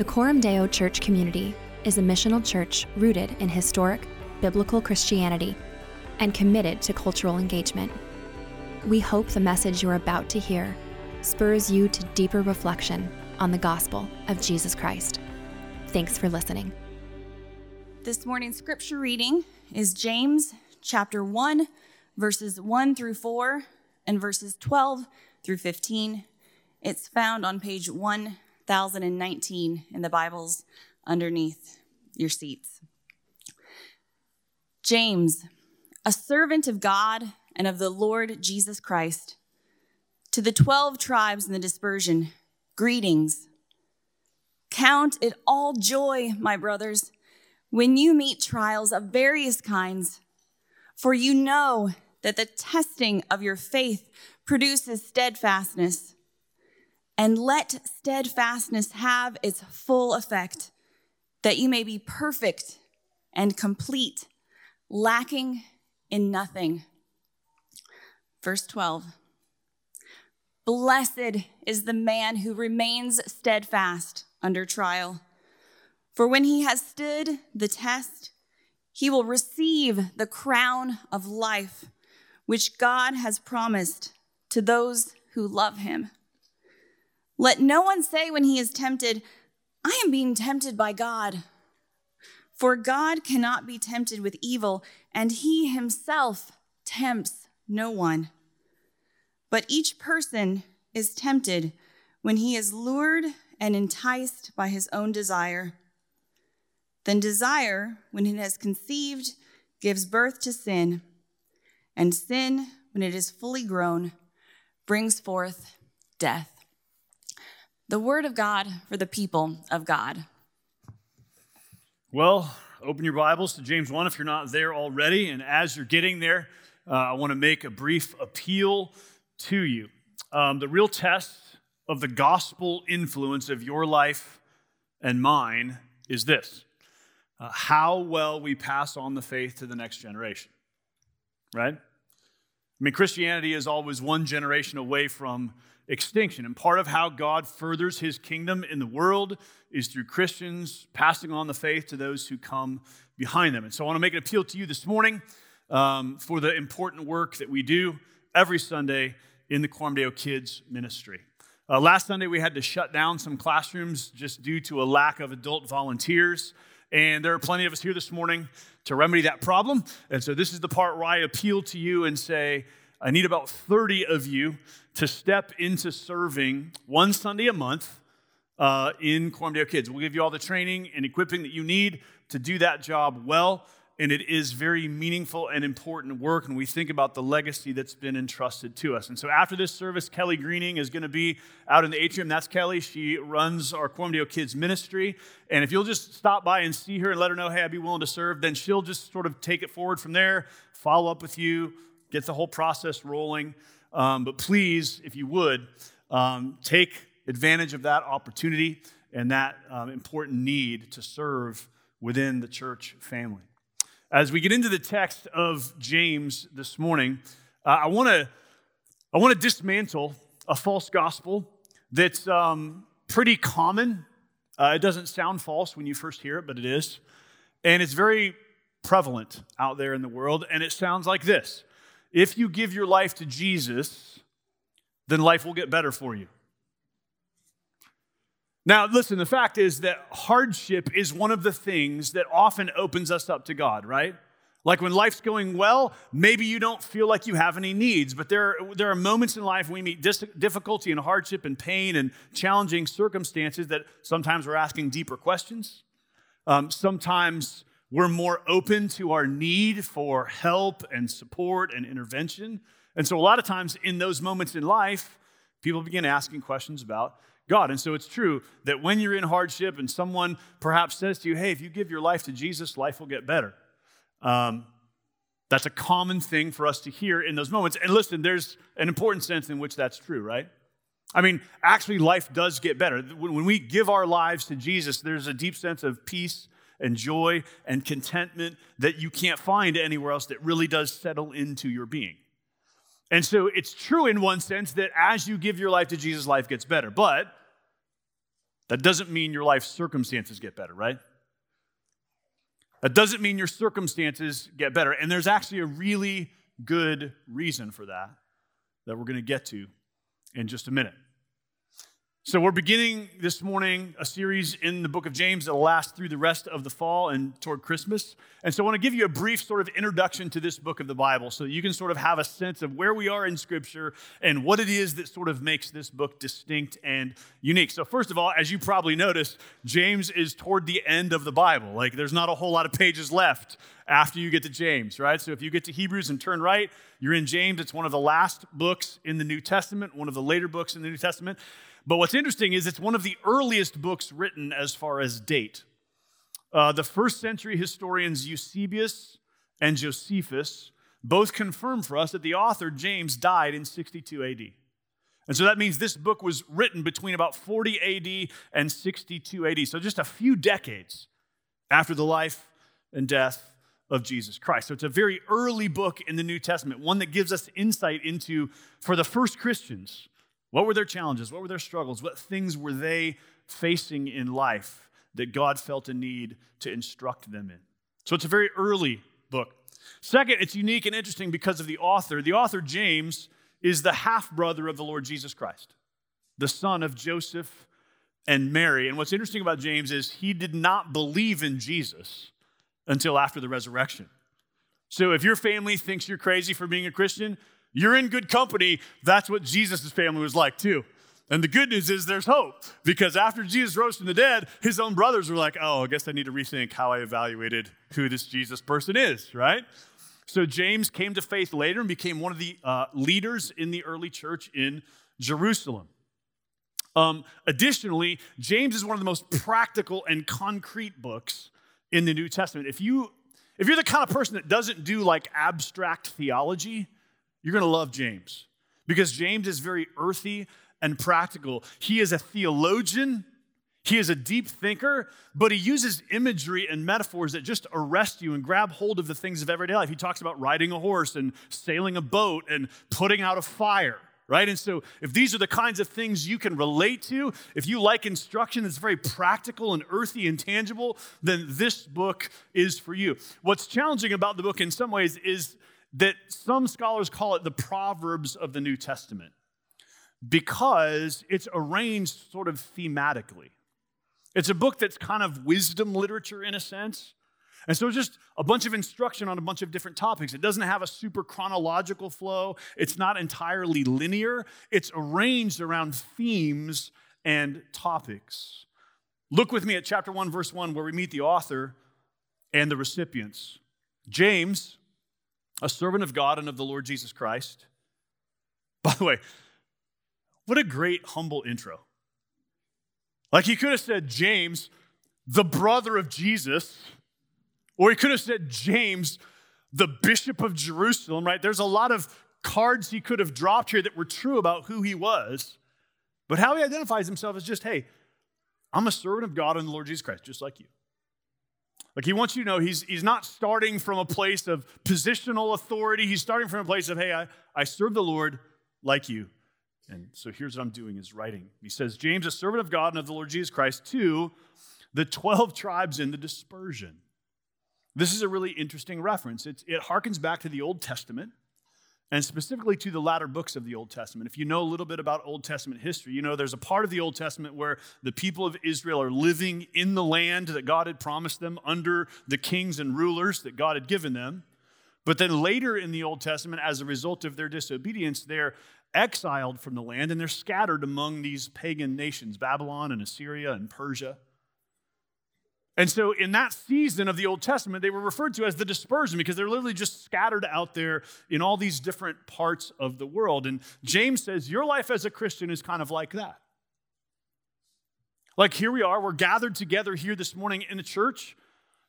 The Coram Deo Church community is a missional church rooted in historic, biblical Christianity and committed to cultural engagement. We hope the message you're about to hear spurs you to deeper reflection on the gospel of Jesus Christ. Thanks for listening. This morning's scripture reading is James chapter 1, verses 1 through 4, and verses 12 through 15. It's found on page 1019 in the Bibles underneath your seats. James, a servant of God and of the Lord Jesus Christ, to the 12 tribes in the dispersion, greetings. Count it all joy, my brothers when you meet trials of various kinds, for you know that the testing of your faith produces steadfastness. And let steadfastness have its full effect, that you may be perfect and complete, lacking in nothing. Verse 12 Blessed is the man who remains steadfast under trial. For when he has stood the test, he will receive the crown of life, which God has promised to those who love him. Let no one say when he is tempted, I am being tempted by God. For God cannot be tempted with evil, and he himself tempts no one. But each person is tempted when he is lured and enticed by his own desire. Then desire, when it has conceived, gives birth to sin, and sin, when it is fully grown, brings forth death. The word of God for the people of God. Well, open your Bibles to James 1 if you're not there already. And as you're getting there, uh, I want to make a brief appeal to you. Um, the real test of the gospel influence of your life and mine is this uh, how well we pass on the faith to the next generation, right? I mean, Christianity is always one generation away from extinction. And part of how God furthers his kingdom in the world is through Christians passing on the faith to those who come behind them. And so I want to make an appeal to you this morning um, for the important work that we do every Sunday in the Coram Deo Kids ministry. Uh, last Sunday, we had to shut down some classrooms just due to a lack of adult volunteers. And there are plenty of us here this morning to remedy that problem. And so this is the part where I appeal to you and say, I need about 30 of you to step into serving one Sunday a month uh, in Coram Deo Kids. We'll give you all the training and equipping that you need to do that job well and it is very meaningful and important work and we think about the legacy that's been entrusted to us. And so after this service kelly greening is going to be out in the atrium. That's kelly. She runs our Coram Deo kids ministry. And if you'll just stop by and see her and let her know hey i'd be willing to serve then she'll just sort of take it forward from there follow up with you get the whole process rolling. Um, but please if you would um, take advantage of that opportunity and that um, important need to serve within the church family as we get into the text of James this morning, uh, I want to I want to dismantle a false gospel that's um, pretty common. Uh, it doesn't sound false when you first hear it, but it is, and it's very prevalent out there in the world. And it sounds like this: If you give your life to Jesus, then life will get better for you. Now, listen, the fact is that hardship is one of the things that often opens us up to God, right? Like when life's going well, maybe you don't feel like you have any needs, but there, there are moments in life we meet dis- difficulty and hardship and pain and challenging circumstances that sometimes we're asking deeper questions. Um, sometimes we're more open to our need for help and support and intervention. And so, a lot of times in those moments in life, people begin asking questions about God. And so it's true that when you're in hardship and someone perhaps says to you, hey, if you give your life to Jesus, life will get better. Um, that's a common thing for us to hear in those moments. And listen, there's an important sense in which that's true, right? I mean, actually, life does get better. When we give our lives to Jesus, there's a deep sense of peace and joy and contentment that you can't find anywhere else that really does settle into your being. And so it's true in one sense that as you give your life to Jesus, life gets better. But That doesn't mean your life circumstances get better, right? That doesn't mean your circumstances get better. And there's actually a really good reason for that that we're going to get to in just a minute. So, we're beginning this morning a series in the book of James that will last through the rest of the fall and toward Christmas. And so, I want to give you a brief sort of introduction to this book of the Bible so that you can sort of have a sense of where we are in Scripture and what it is that sort of makes this book distinct and unique. So, first of all, as you probably noticed, James is toward the end of the Bible. Like, there's not a whole lot of pages left after you get to James, right? So, if you get to Hebrews and turn right, you're in James. It's one of the last books in the New Testament, one of the later books in the New Testament. But what's interesting is it's one of the earliest books written as far as date. Uh, the first century historians Eusebius and Josephus both confirm for us that the author, James, died in 62 AD. And so that means this book was written between about 40 AD and 62 AD. So just a few decades after the life and death of Jesus Christ. So it's a very early book in the New Testament, one that gives us insight into, for the first Christians, what were their challenges? What were their struggles? What things were they facing in life that God felt a need to instruct them in? So it's a very early book. Second, it's unique and interesting because of the author. The author, James, is the half brother of the Lord Jesus Christ, the son of Joseph and Mary. And what's interesting about James is he did not believe in Jesus until after the resurrection. So if your family thinks you're crazy for being a Christian, you're in good company. That's what Jesus' family was like too. And the good news is there's hope because after Jesus rose from the dead, his own brothers were like, oh, I guess I need to rethink how I evaluated who this Jesus person is, right? So James came to faith later and became one of the uh, leaders in the early church in Jerusalem. Um, additionally, James is one of the most practical and concrete books in the New Testament. If you if you're the kind of person that doesn't do like abstract theology, you're going to love James because James is very earthy and practical. He is a theologian, he is a deep thinker, but he uses imagery and metaphors that just arrest you and grab hold of the things of everyday life. He talks about riding a horse and sailing a boat and putting out a fire right? And so, if these are the kinds of things you can relate to, if you like instruction that's very practical and earthy and tangible, then this book is for you. What's challenging about the book in some ways is that some scholars call it the Proverbs of the New Testament because it's arranged sort of thematically. It's a book that's kind of wisdom literature in a sense. And so just a bunch of instruction on a bunch of different topics. It doesn't have a super chronological flow, it's not entirely linear. It's arranged around themes and topics. Look with me at chapter 1, verse 1, where we meet the author and the recipients. James, a servant of God and of the Lord Jesus Christ. By the way, what a great, humble intro. Like he could have said, James, the brother of Jesus, or he could have said, James, the bishop of Jerusalem, right? There's a lot of cards he could have dropped here that were true about who he was. But how he identifies himself is just, hey, I'm a servant of God and the Lord Jesus Christ, just like you. Like he wants you to know he's, he's not starting from a place of positional authority. He's starting from a place of, hey, I, I serve the Lord like you. And so here's what I'm doing is writing. He says, James, a servant of God and of the Lord Jesus Christ, to the 12 tribes in the dispersion. This is a really interesting reference. It's, it harkens back to the Old Testament and specifically to the latter books of the Old Testament. If you know a little bit about Old Testament history, you know there's a part of the Old Testament where the people of Israel are living in the land that God had promised them under the kings and rulers that God had given them. But then later in the Old Testament, as a result of their disobedience, they're exiled from the land and they're scattered among these pagan nations Babylon and Assyria and Persia. And so, in that season of the Old Testament, they were referred to as the dispersion because they're literally just scattered out there in all these different parts of the world. And James says, Your life as a Christian is kind of like that. Like, here we are, we're gathered together here this morning in the church,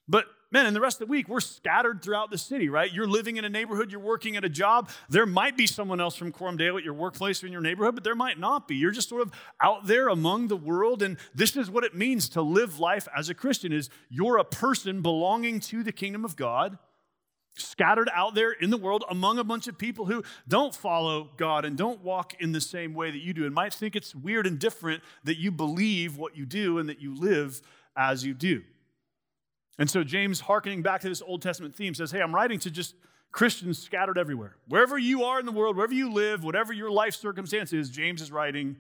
but man, in the rest of the week, we're scattered throughout the city, right? You're living in a neighborhood, you're working at a job. There might be someone else from Coram Deo at your workplace or in your neighborhood, but there might not be. You're just sort of out there among the world, and this is what it means to live life as a Christian is you're a person belonging to the kingdom of God, scattered out there in the world among a bunch of people who don't follow God and don't walk in the same way that you do and might think it's weird and different that you believe what you do and that you live as you do. And so James, hearkening back to this Old Testament theme, says, Hey, I'm writing to just Christians scattered everywhere. Wherever you are in the world, wherever you live, whatever your life circumstance is, James is writing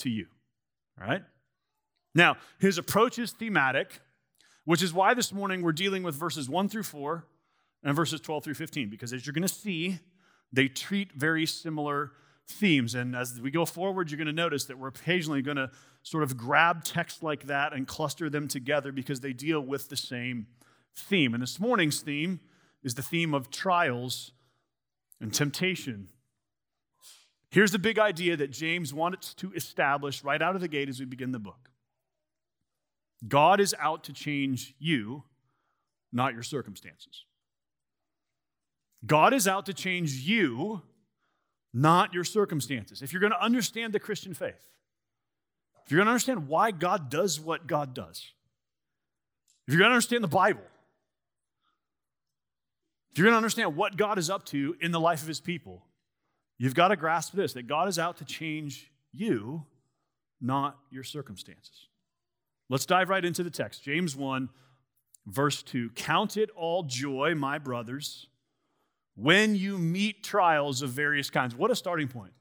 to you. All right? Now, his approach is thematic, which is why this morning we're dealing with verses 1 through 4 and verses 12 through 15, because as you're going to see, they treat very similar themes. And as we go forward, you're going to notice that we're occasionally going to sort of grab texts like that and cluster them together because they deal with the same theme. And this morning's theme is the theme of trials and temptation. Here's the big idea that James wanted to establish right out of the gate as we begin the book God is out to change you, not your circumstances. God is out to change you, not your circumstances. If you're going to understand the Christian faith, if you're going to understand why God does what God does, if you're going to understand the Bible, if you're going to understand what God is up to in the life of his people, you've got to grasp this that God is out to change you, not your circumstances. Let's dive right into the text. James 1, verse 2. Count it all joy, my brothers when you meet trials of various kinds. What a starting point,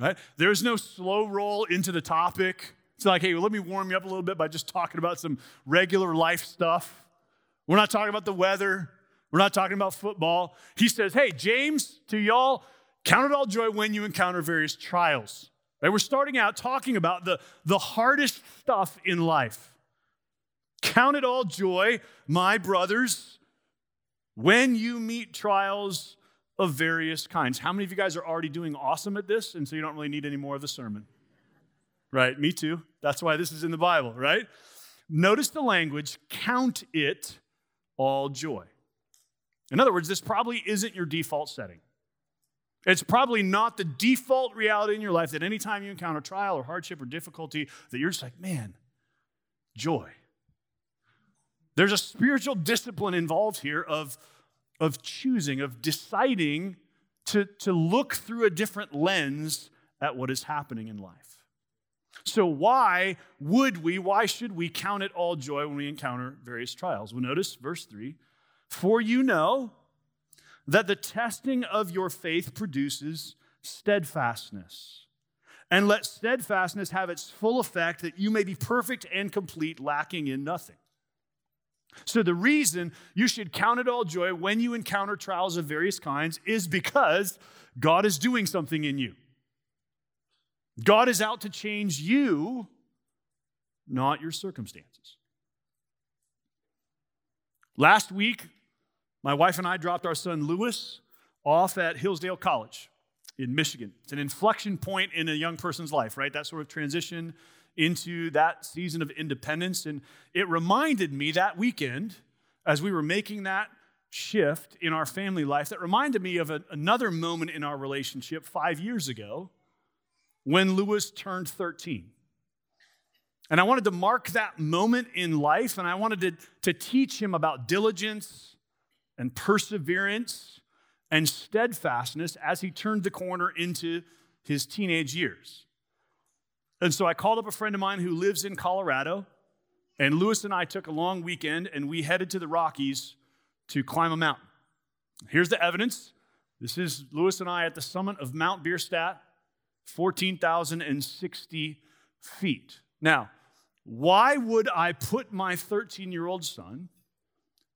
right? There's no slow roll into the topic. It's like, hey, let me warm you up a little bit by just talking about some regular life stuff. We're not talking about the weather. We're not talking about football. He says, hey, James, to y'all, count it all joy when you encounter various trials. Right? We're starting out talking about the, the hardest stuff in life. Count it all joy, my brothers, when you meet trials of various kinds. How many of you guys are already doing awesome at this, and so you don't really need any more of the sermon? Right, me too. That's why this is in the Bible, right? Notice the language count it all joy. In other words, this probably isn't your default setting. It's probably not the default reality in your life that anytime you encounter trial or hardship or difficulty, that you're just like, man, joy. There's a spiritual discipline involved here of of choosing, of deciding to, to look through a different lens at what is happening in life. So, why would we, why should we count it all joy when we encounter various trials? Well, notice verse 3 For you know that the testing of your faith produces steadfastness. And let steadfastness have its full effect that you may be perfect and complete, lacking in nothing. So, the reason you should count it all joy when you encounter trials of various kinds is because God is doing something in you. God is out to change you, not your circumstances. Last week, my wife and I dropped our son Lewis off at Hillsdale College in Michigan. It's an inflection point in a young person's life, right? That sort of transition into that season of independence. And it reminded me that weekend, as we were making that shift in our family life, that reminded me of a, another moment in our relationship five years ago when Lewis turned 13. And I wanted to mark that moment in life, and I wanted to, to teach him about diligence and perseverance and steadfastness as he turned the corner into his teenage years. And so I called up a friend of mine who lives in Colorado, and Lewis and I took a long weekend and we headed to the Rockies to climb a mountain. Here's the evidence. This is Lewis and I at the summit of Mount Bierstadt, 14,060 feet. Now, why would I put my 13 year old son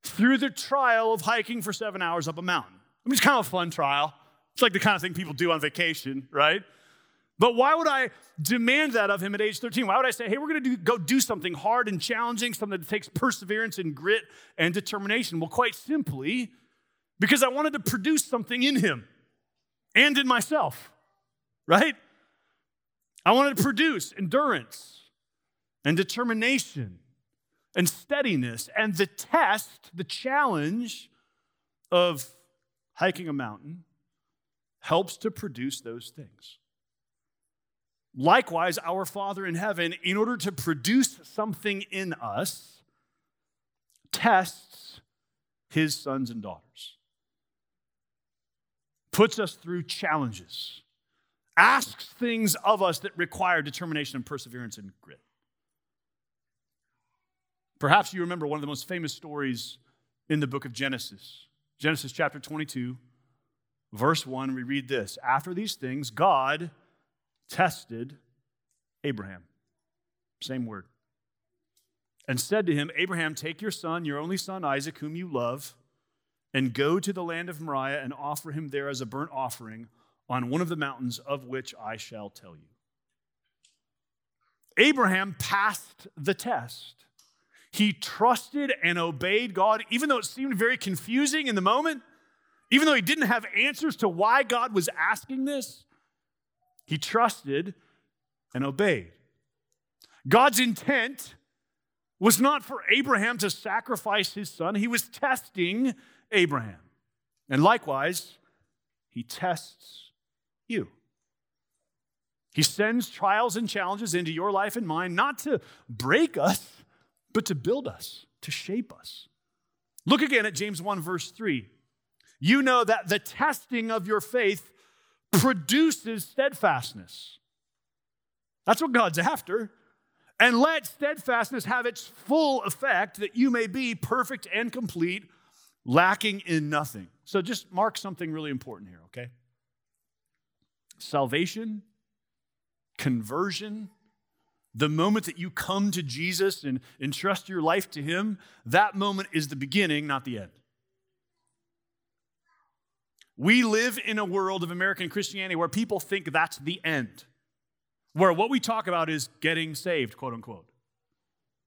through the trial of hiking for seven hours up a mountain? I mean, it's kind of a fun trial. It's like the kind of thing people do on vacation, right? But why would I demand that of him at age 13? Why would I say, hey, we're going to go do something hard and challenging, something that takes perseverance and grit and determination? Well, quite simply, because I wanted to produce something in him and in myself, right? I wanted to produce endurance and determination and steadiness. And the test, the challenge of hiking a mountain helps to produce those things. Likewise, our Father in heaven, in order to produce something in us, tests his sons and daughters. puts us through challenges, asks things of us that require determination and perseverance and grit. Perhaps you remember one of the most famous stories in the book of Genesis. Genesis chapter 22, verse 1, we read this After these things, God tested Abraham. Same word. And said to him, Abraham, take your son, your only son Isaac, whom you love, and go to the land of Moriah and offer him there as a burnt offering on one of the mountains of which I shall tell you. Abraham passed the test. He trusted and obeyed God, even though it seemed very confusing in the moment, even though he didn't have answers to why God was asking this. He trusted and obeyed. God's intent was not for Abraham to sacrifice his son, he was testing Abraham. And likewise, he tests you. He sends trials and challenges into your life and mine, not to break us, but to build us, to shape us. Look again at James 1, verse 3. You know that the testing of your faith produces steadfastness. That's what God's after. And let steadfastness have its full effect, that you may be perfect and complete, lacking in nothing. So just mark something really important here, okay? Salvation, conversion, the moment that you come to Jesus and entrust your life to Him, that moment is the beginning, not the end. We live in a world of American Christianity where people think that's the end, where what we talk about is getting saved, quote unquote.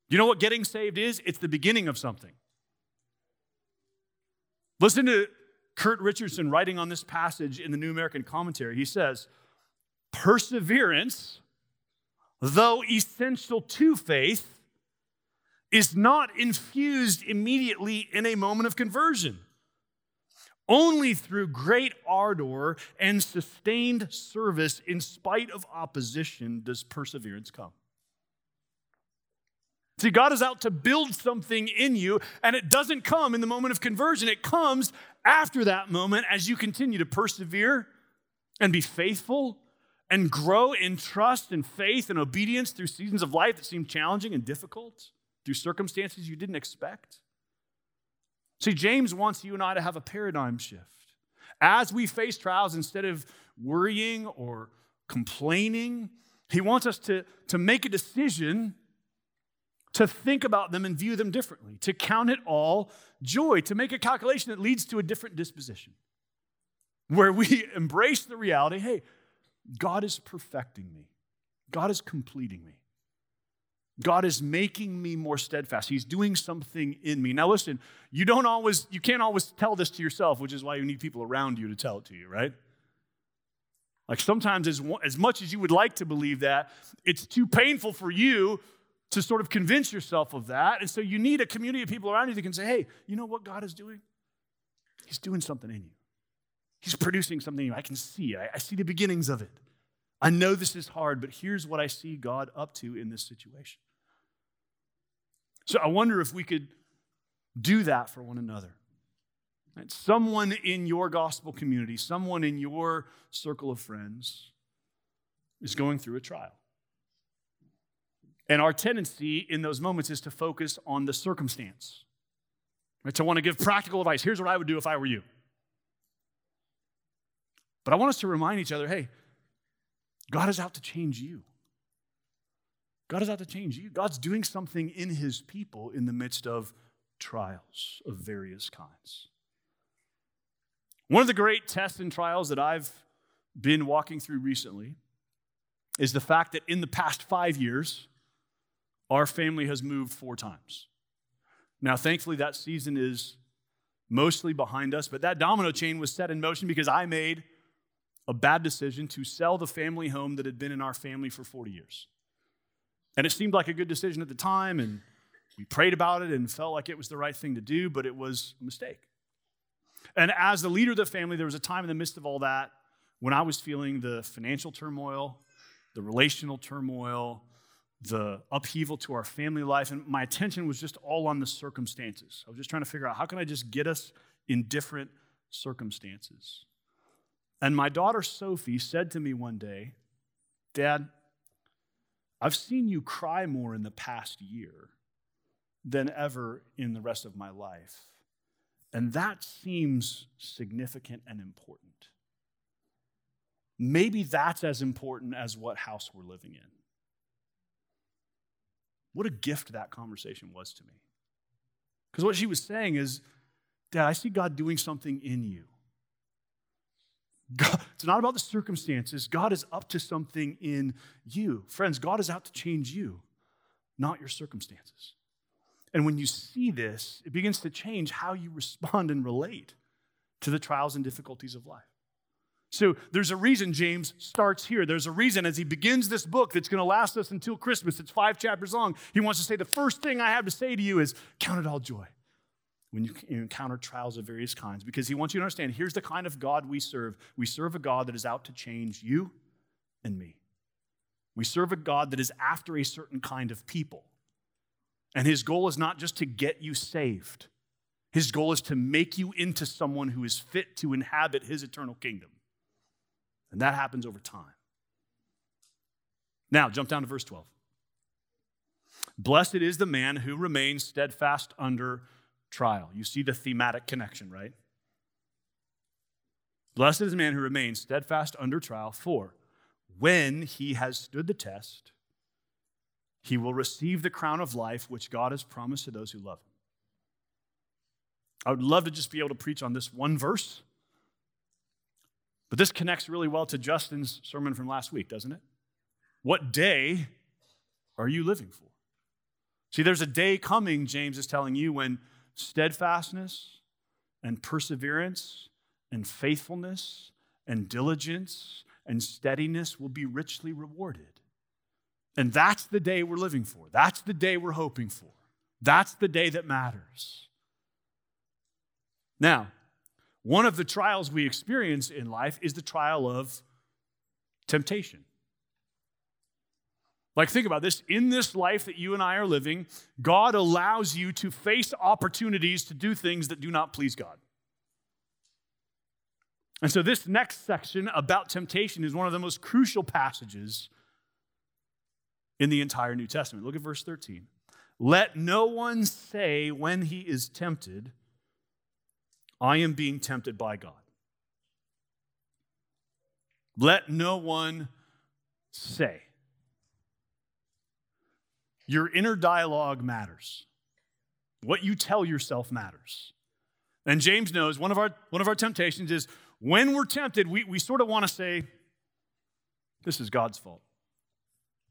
You know what getting saved is? It's the beginning of something. Listen to Kurt Richardson writing on this passage in the New American Commentary. He says, Perseverance though essential to faith, is not infused immediately in a moment of conversion. Only through great ardor and sustained service, in spite of opposition, does perseverance come. See, God is out to build something in you, and it doesn't come in the moment of conversion. It comes after that moment as you continue to persevere and be faithful and grow in trust and faith and obedience through seasons of life that seem challenging and difficult, through circumstances you didn't expect. See, James wants you and I to have a paradigm shift. As we face trials, instead of worrying or complaining, he wants us to, to make a decision to think about them and view them differently, to count it all joy, to make a calculation that leads to a different disposition, where we embrace the reality hey, God is perfecting me, God is completing me. God is making me more steadfast. He's doing something in me. Now listen, you don't always you can't always tell this to yourself, which is why you need people around you to tell it to you, right? Like sometimes as as much as you would like to believe that, it's too painful for you to sort of convince yourself of that. And so you need a community of people around you that can say, "Hey, you know what God is doing? He's doing something in you." He's producing something I can see. I, I see the beginnings of it. I know this is hard, but here's what I see God up to in this situation. So I wonder if we could do that for one another. Right? Someone in your gospel community, someone in your circle of friends is going through a trial. And our tendency in those moments is to focus on the circumstance, right? to want to give practical advice. Here's what I would do if I were you. But I want us to remind each other hey, God is out to change you. God is out to change you. God's doing something in his people in the midst of trials of various kinds. One of the great tests and trials that I've been walking through recently is the fact that in the past five years, our family has moved four times. Now, thankfully, that season is mostly behind us, but that domino chain was set in motion because I made a bad decision to sell the family home that had been in our family for 40 years. And it seemed like a good decision at the time, and we prayed about it and felt like it was the right thing to do, but it was a mistake. And as the leader of the family, there was a time in the midst of all that when I was feeling the financial turmoil, the relational turmoil, the upheaval to our family life, and my attention was just all on the circumstances. I was just trying to figure out how can I just get us in different circumstances. And my daughter Sophie said to me one day, Dad, I've seen you cry more in the past year than ever in the rest of my life. And that seems significant and important. Maybe that's as important as what house we're living in. What a gift that conversation was to me. Because what she was saying is, Dad, I see God doing something in you. God, it's not about the circumstances. God is up to something in you. Friends, God is out to change you, not your circumstances. And when you see this, it begins to change how you respond and relate to the trials and difficulties of life. So there's a reason James starts here. There's a reason as he begins this book that's going to last us until Christmas. It's five chapters long. He wants to say, The first thing I have to say to you is count it all joy when you encounter trials of various kinds, because he wants you to understand here's the kind of God we serve. We serve a God that is out to change you and me. We serve a God that is after a certain kind of people. And his goal is not just to get you saved, his goal is to make you into someone who is fit to inhabit his eternal kingdom. And that happens over time. Now, jump down to verse 12. Blessed is the man who remains steadfast under trial. You see the thematic connection, right? Blessed is the man who remains steadfast under trial, for when he has stood the test, he will receive the crown of life which God has promised to those who love him. I would love to just be able to preach on this one verse, but this connects really well to Justin's sermon from last week, doesn't it? What day are you living for? See, there's a day coming, James is telling you, when steadfastness and perseverance and faithfulness and diligence and steadiness will be richly rewarded. And that's the day we're living for. That's the day we're hoping for. That's the day that matters. Now, one of the trials we experience in life is the trial of temptation. Like, think about this. In this life that you and I are living, God allows you to face opportunities to do things that do not please God. And so, this next section about temptation is one of the most crucial passages in the entire New Testament. Look at verse 13. Let no one say when he is tempted, I am being tempted by God. Let no one say. Your inner dialogue matters. What you tell yourself matters. And James knows one of our, one of our temptations is when we're tempted, we, we sort of want to say, This is God's fault.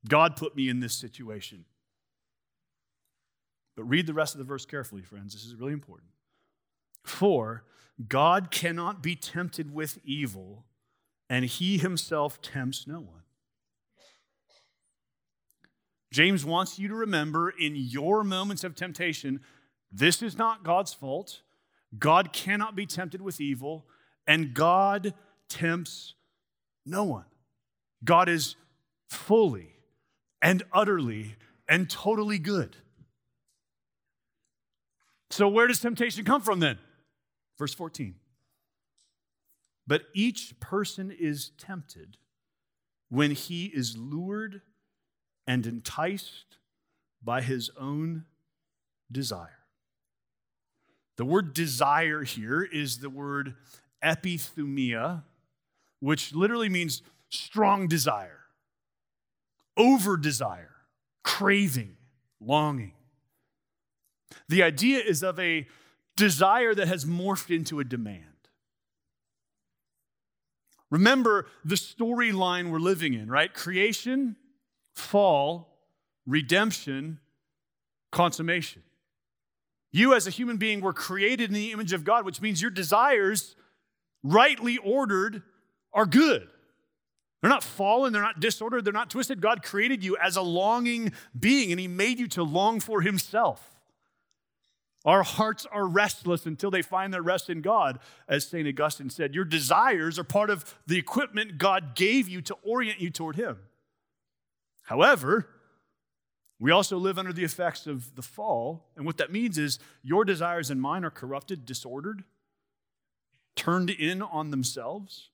God put me in this situation. But read the rest of the verse carefully, friends. This is really important. For God cannot be tempted with evil, and he himself tempts no one. James wants you to remember in your moments of temptation, this is not God's fault. God cannot be tempted with evil, and God tempts no one. God is fully and utterly and totally good. So, where does temptation come from then? Verse 14. But each person is tempted when he is lured and enticed by his own desire. The word desire here is the word epithumia, which literally means strong desire, over desire, craving, longing. The idea is of a desire that has morphed into a demand. Remember the storyline we're living in, right? Creation, fall, redemption, consummation. You, as a human being, were created in the image of God, which means your desires, rightly ordered, are good. They're not fallen, they're not disordered, they're not twisted. God created you as a longing being, and He made you to long for Himself. Our hearts are restless until they find their rest in God. As St. Augustine said, your desires are part of the equipment God gave you to orient you toward Him. However, we also live under the effects of the fall. And what that means is your desires and mine are corrupted, disordered, turned in on themselves.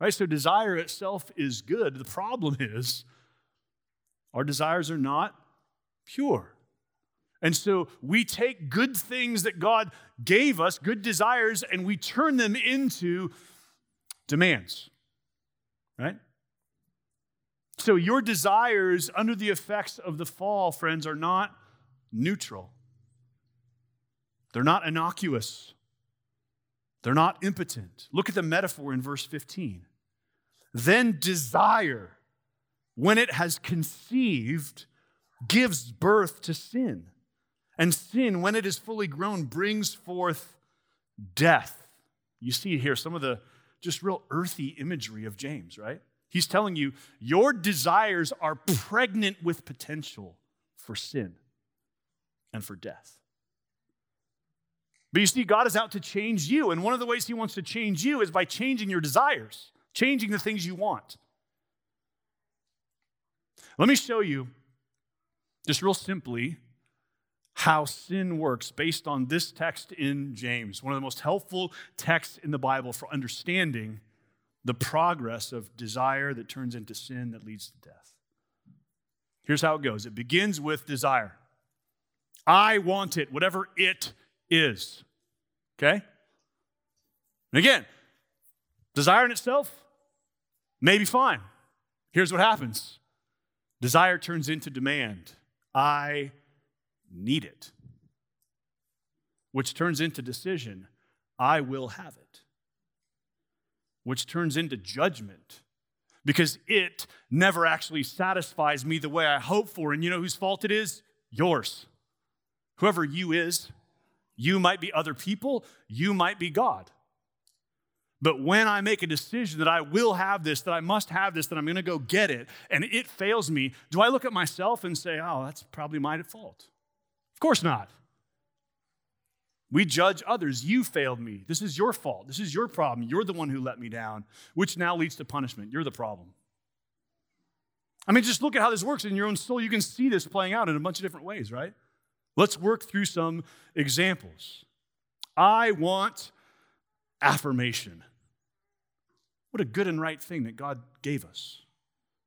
Right? So desire itself is good. The problem is our desires are not pure. And so we take good things that God gave us, good desires, and we turn them into demands. Right? So your desires under the effects of the fall, friends, are not neutral. They're not innocuous. They're not impotent. Look at the metaphor in verse 15. Then desire, when it has conceived, gives birth to sin. And sin, when it is fully grown, brings forth death. You see here some of the just real earthy imagery of James, right? He's telling you your desires are pregnant with potential for sin and for death. But you see, God is out to change you. And one of the ways He wants to change you is by changing your desires, changing the things you want. Let me show you, just real simply, how sin works based on this text in James, one of the most helpful texts in the Bible for understanding the progress of desire that turns into sin that leads to death. Here's how it goes it begins with desire. I want it, whatever it is. Okay? And again, desire in itself may be fine. Here's what happens desire turns into demand. I need it, which turns into decision. I will have it, which turns into judgment because it never actually satisfies me the way I hope for. And you know whose fault it is? Yours. Whoever you is, you might be other people, you might be God. But when I make a decision that I will have this, that I must have this, that I'm going to go get it, and it fails me, do I look at myself and say, oh, that's probably my fault? Of course not. We judge others. You failed me. This is your fault. This is your problem. You're the one who let me down, which now leads to punishment. You're the problem. I mean, just look at how this works in your own soul. You can see this playing out in a bunch of different ways, right? Let's work through some examples. I want affirmation. What a good and right thing that God gave us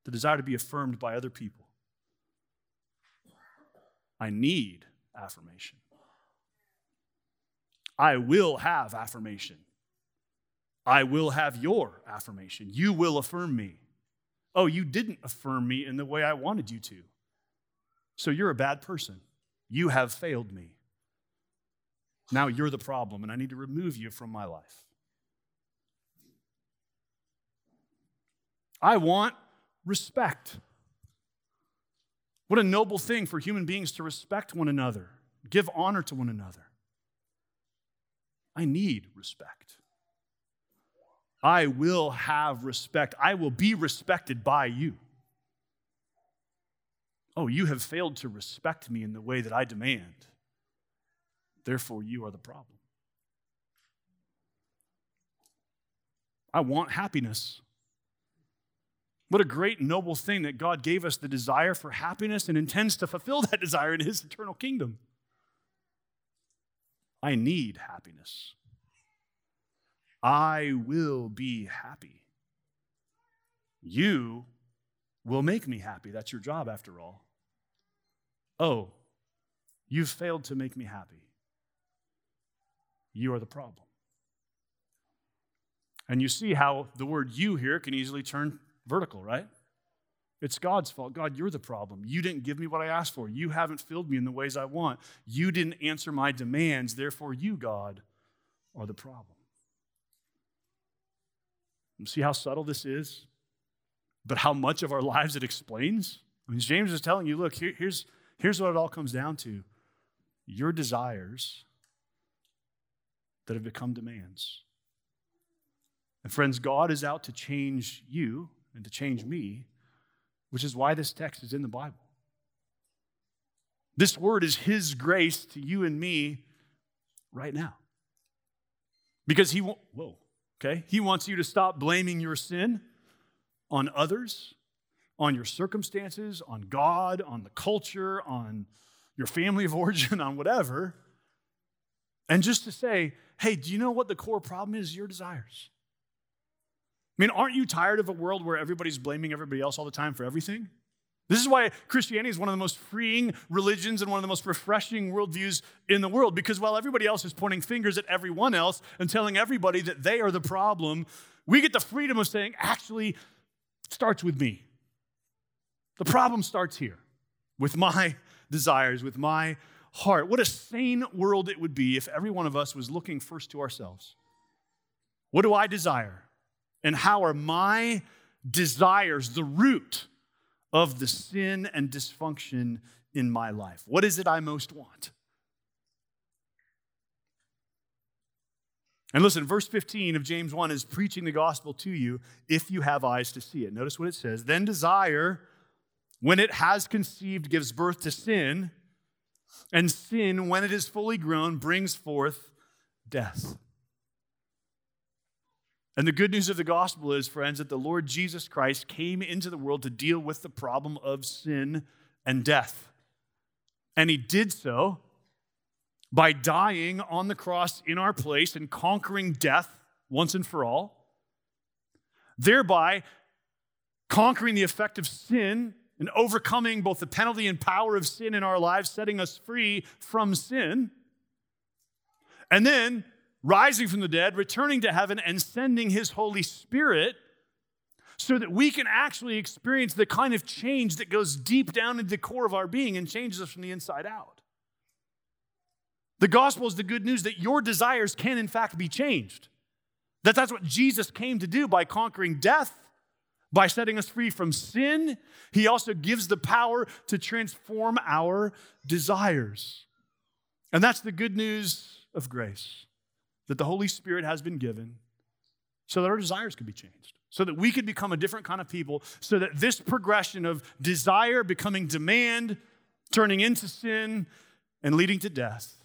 the desire to be affirmed by other people. I need affirmation. I will have affirmation. I will have your affirmation. You will affirm me. Oh, you didn't affirm me in the way I wanted you to. So you're a bad person. You have failed me. Now you're the problem, and I need to remove you from my life. I want respect. What a noble thing for human beings to respect one another, give honor to one another. I need respect. I will have respect. I will be respected by you. Oh, you have failed to respect me in the way that I demand. Therefore, you are the problem. I want happiness. What a great, noble thing that God gave us the desire for happiness and intends to fulfill that desire in His eternal kingdom. I need happiness. I will be happy. You will make me happy. That's your job, after all. Oh, you've failed to make me happy. You are the problem. And you see how the word you here can easily turn vertical, right? It's God's fault. God, you're the problem. You didn't give me what I asked for. You haven't filled me in the ways I want. You didn't answer my demands. Therefore, you, God, are the problem. See how subtle this is? But how much of our lives it explains? I mean, James is telling you look, here, here's, here's what it all comes down to your desires that have become demands. And friends, God is out to change you and to change me, which is why this text is in the Bible. This word is His grace to you and me right now. Because He won't, whoa, okay? He wants you to stop blaming your sin on others, on your circumstances, on God, on the culture, on your family of origin, on whatever. And just to say, hey, do you know what the core problem is? Your desires. I mean, aren't you tired of a world where everybody's blaming everybody else all the time for everything? This is why Christianity is one of the most freeing religions and one of the most refreshing worldviews in the world, because while everybody else is pointing fingers at everyone else and telling everybody that they are the problem, we get the freedom of saying, actually, it starts with me. The problem starts here with my desires, with my heart. What a sane world it would be if every one of us was looking first to ourselves. What do I desire? And how are my desires the root of the sin and dysfunction in my life? What is it I most want? And listen, verse 15 of James 1 is preaching the gospel to you if you have eyes to see it. Notice what it says. Then desire, when it has conceived, gives birth to sin, and sin, when it is fully grown, brings forth death. And the good news of the gospel is, friends, that the Lord Jesus Christ came into the world to deal with the problem of sin and death. And he did so by dying on the cross in our place and conquering death once and for all, thereby conquering the effect of sin and overcoming both the penalty and power of sin in our lives, setting us free from sin. And then rising from the dead, returning to heaven, and sending his Holy Spirit so that we can actually experience the kind of change that goes deep down into the core of our being and changes us from the inside out. The gospel is the good news that your desires can, in fact, be changed. That that's what Jesus came to do by conquering death, by setting us free from sin. He also gives the power to transform our desires. And that's the good news of grace that the Holy Spirit has been given so that our desires could be changed, so that we could become a different kind of people, so that this progression of desire becoming demand, turning into sin, and leading to death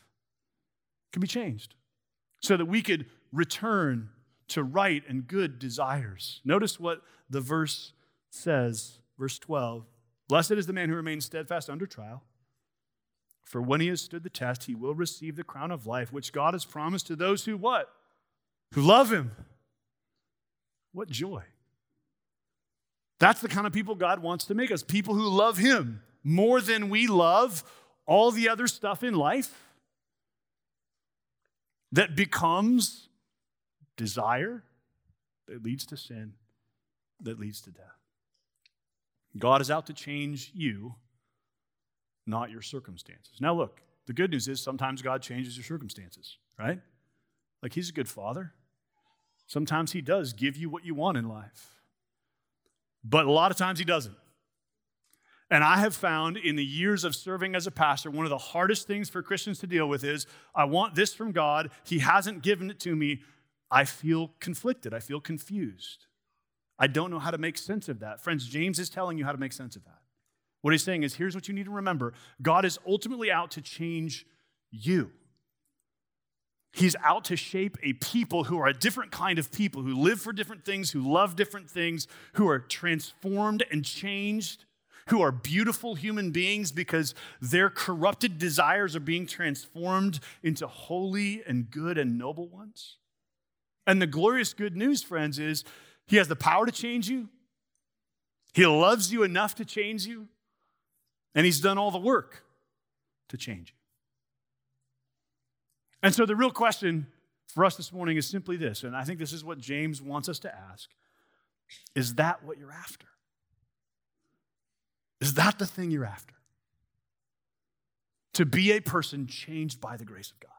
can be changed, so that we could return to right and good desires. Notice what the verse says, verse 12 Blessed is the man who remains steadfast under trial. For when he has stood the test, he will receive the crown of life, which God has promised to those who what? Who love him. What joy. That's the kind of people God wants to make us people who love him more than we love all the other stuff in life that becomes desire that leads to sin, that leads to death. God is out to change you not your circumstances. Now, look, the good news is sometimes God changes your circumstances, right? Like He's a good father. Sometimes He does give you what you want in life, but a lot of times He doesn't. And I have found in the years of serving as a pastor, one of the hardest things for Christians to deal with is I want this from God. He hasn't given it to me. I feel conflicted. I feel confused. I don't know how to make sense of that. Friends, James is telling you how to make sense of that. What he's saying is here's what you need to remember God is ultimately out to change you. He's out to shape a people who are a different kind of people, who live for different things, who love different things, who are transformed and changed, who are beautiful human beings because their corrupted desires are being transformed into holy and good and noble ones. And the glorious good news, friends, is He has the power to change you, He loves you enough to change you, and He's done all the work to change you. And so the real question for us this morning is simply this, and I think this is what James wants us to ask Is that what you're after? Is that the thing you're after? To be a person changed by the grace of God.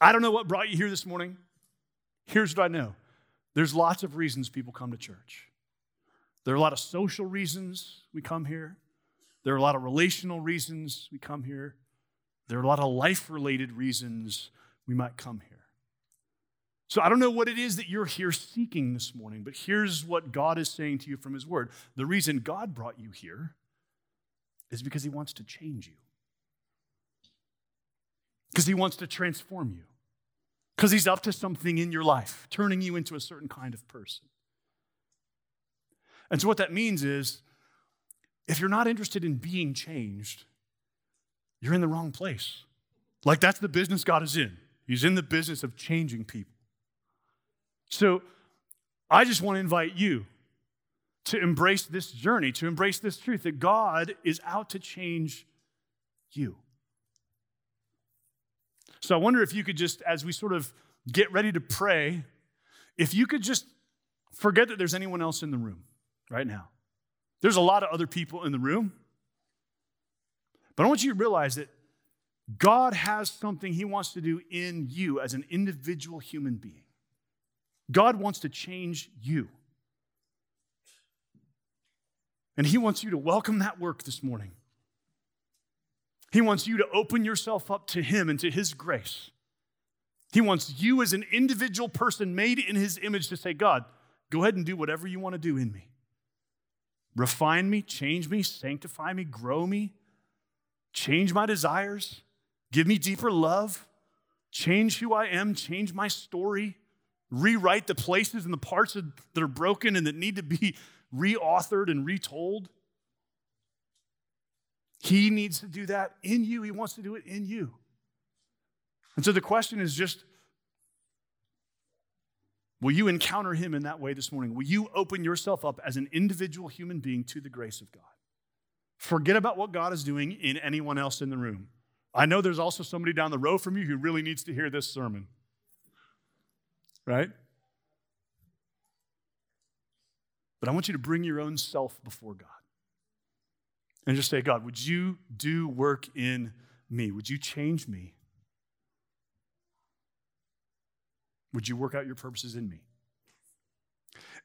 I don't know what brought you here this morning. Here's what I know there's lots of reasons people come to church. There are a lot of social reasons we come here. There are a lot of relational reasons we come here. There are a lot of life related reasons we might come here. So I don't know what it is that you're here seeking this morning, but here's what God is saying to you from His Word. The reason God brought you here is because He wants to change you, because He wants to transform you, because He's up to something in your life, turning you into a certain kind of person. And so, what that means is if you're not interested in being changed, you're in the wrong place. Like, that's the business God is in. He's in the business of changing people. So I just want to invite you to embrace this journey, to embrace this truth that God is out to change you. So I wonder if you could just, as we sort of get ready to pray, if you could just forget that there's anyone else in the room right now. There's a lot of other people in the room. But I want you to realize that God has something He wants to do in you as an individual human being. God wants to change you. And He wants you to welcome that work this morning. He wants you to open yourself up to Him and to His grace. He wants you as an individual person made in His image to say, God, go ahead and do whatever you want to do in me. Refine me, change me, sanctify me, grow me, change my desires, give me deeper love, change who I am, change my story, rewrite the places and the parts that are broken and that need to be reauthored and retold. He needs to do that in you. He wants to do it in you. And so the question is just will you encounter him in that way this morning? Will you open yourself up as an individual human being to the grace of God? Forget about what God is doing in anyone else in the room. I know there's also somebody down the row from you who really needs to hear this sermon. Right? But I want you to bring your own self before God and just say, God, would you do work in me? Would you change me? Would you work out your purposes in me?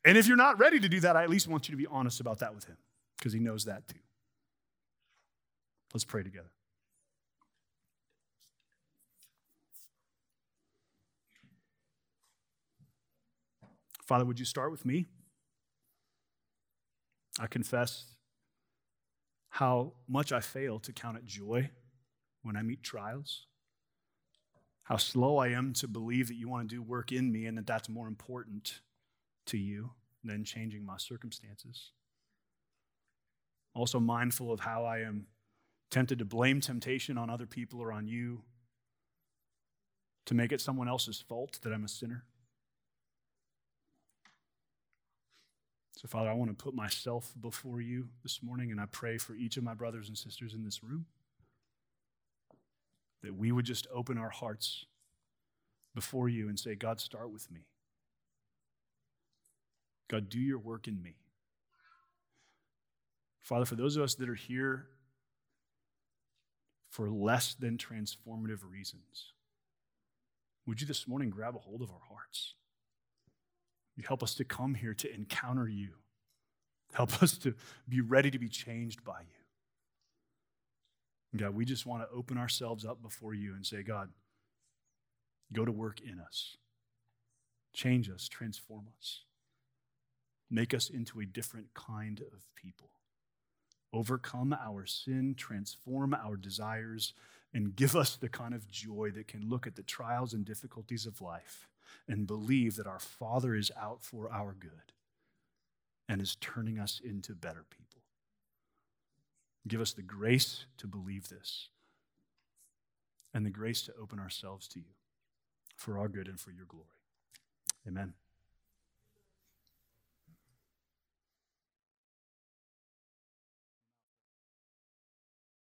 And if you're not ready to do that, I at least want you to be honest about that with Him because He knows that too. Let's pray together. Father, would you start with me? I confess how much I fail to count it joy when I meet trials, how slow I am to believe that you want to do work in me and that that's more important to you than changing my circumstances. Also, mindful of how I am tempted to blame temptation on other people or on you, to make it someone else's fault that I'm a sinner. So, Father, I want to put myself before you this morning, and I pray for each of my brothers and sisters in this room that we would just open our hearts before you and say, God, start with me. God, do your work in me. Father, for those of us that are here for less than transformative reasons, would you this morning grab a hold of our hearts? You help us to come here to encounter you. Help us to be ready to be changed by you. God, we just want to open ourselves up before you and say, God, go to work in us. Change us, transform us. Make us into a different kind of people. Overcome our sin, transform our desires, and give us the kind of joy that can look at the trials and difficulties of life and believe that our Father is out for our good and is turning us into better people. Give us the grace to believe this and the grace to open ourselves to you for our good and for your glory. Amen.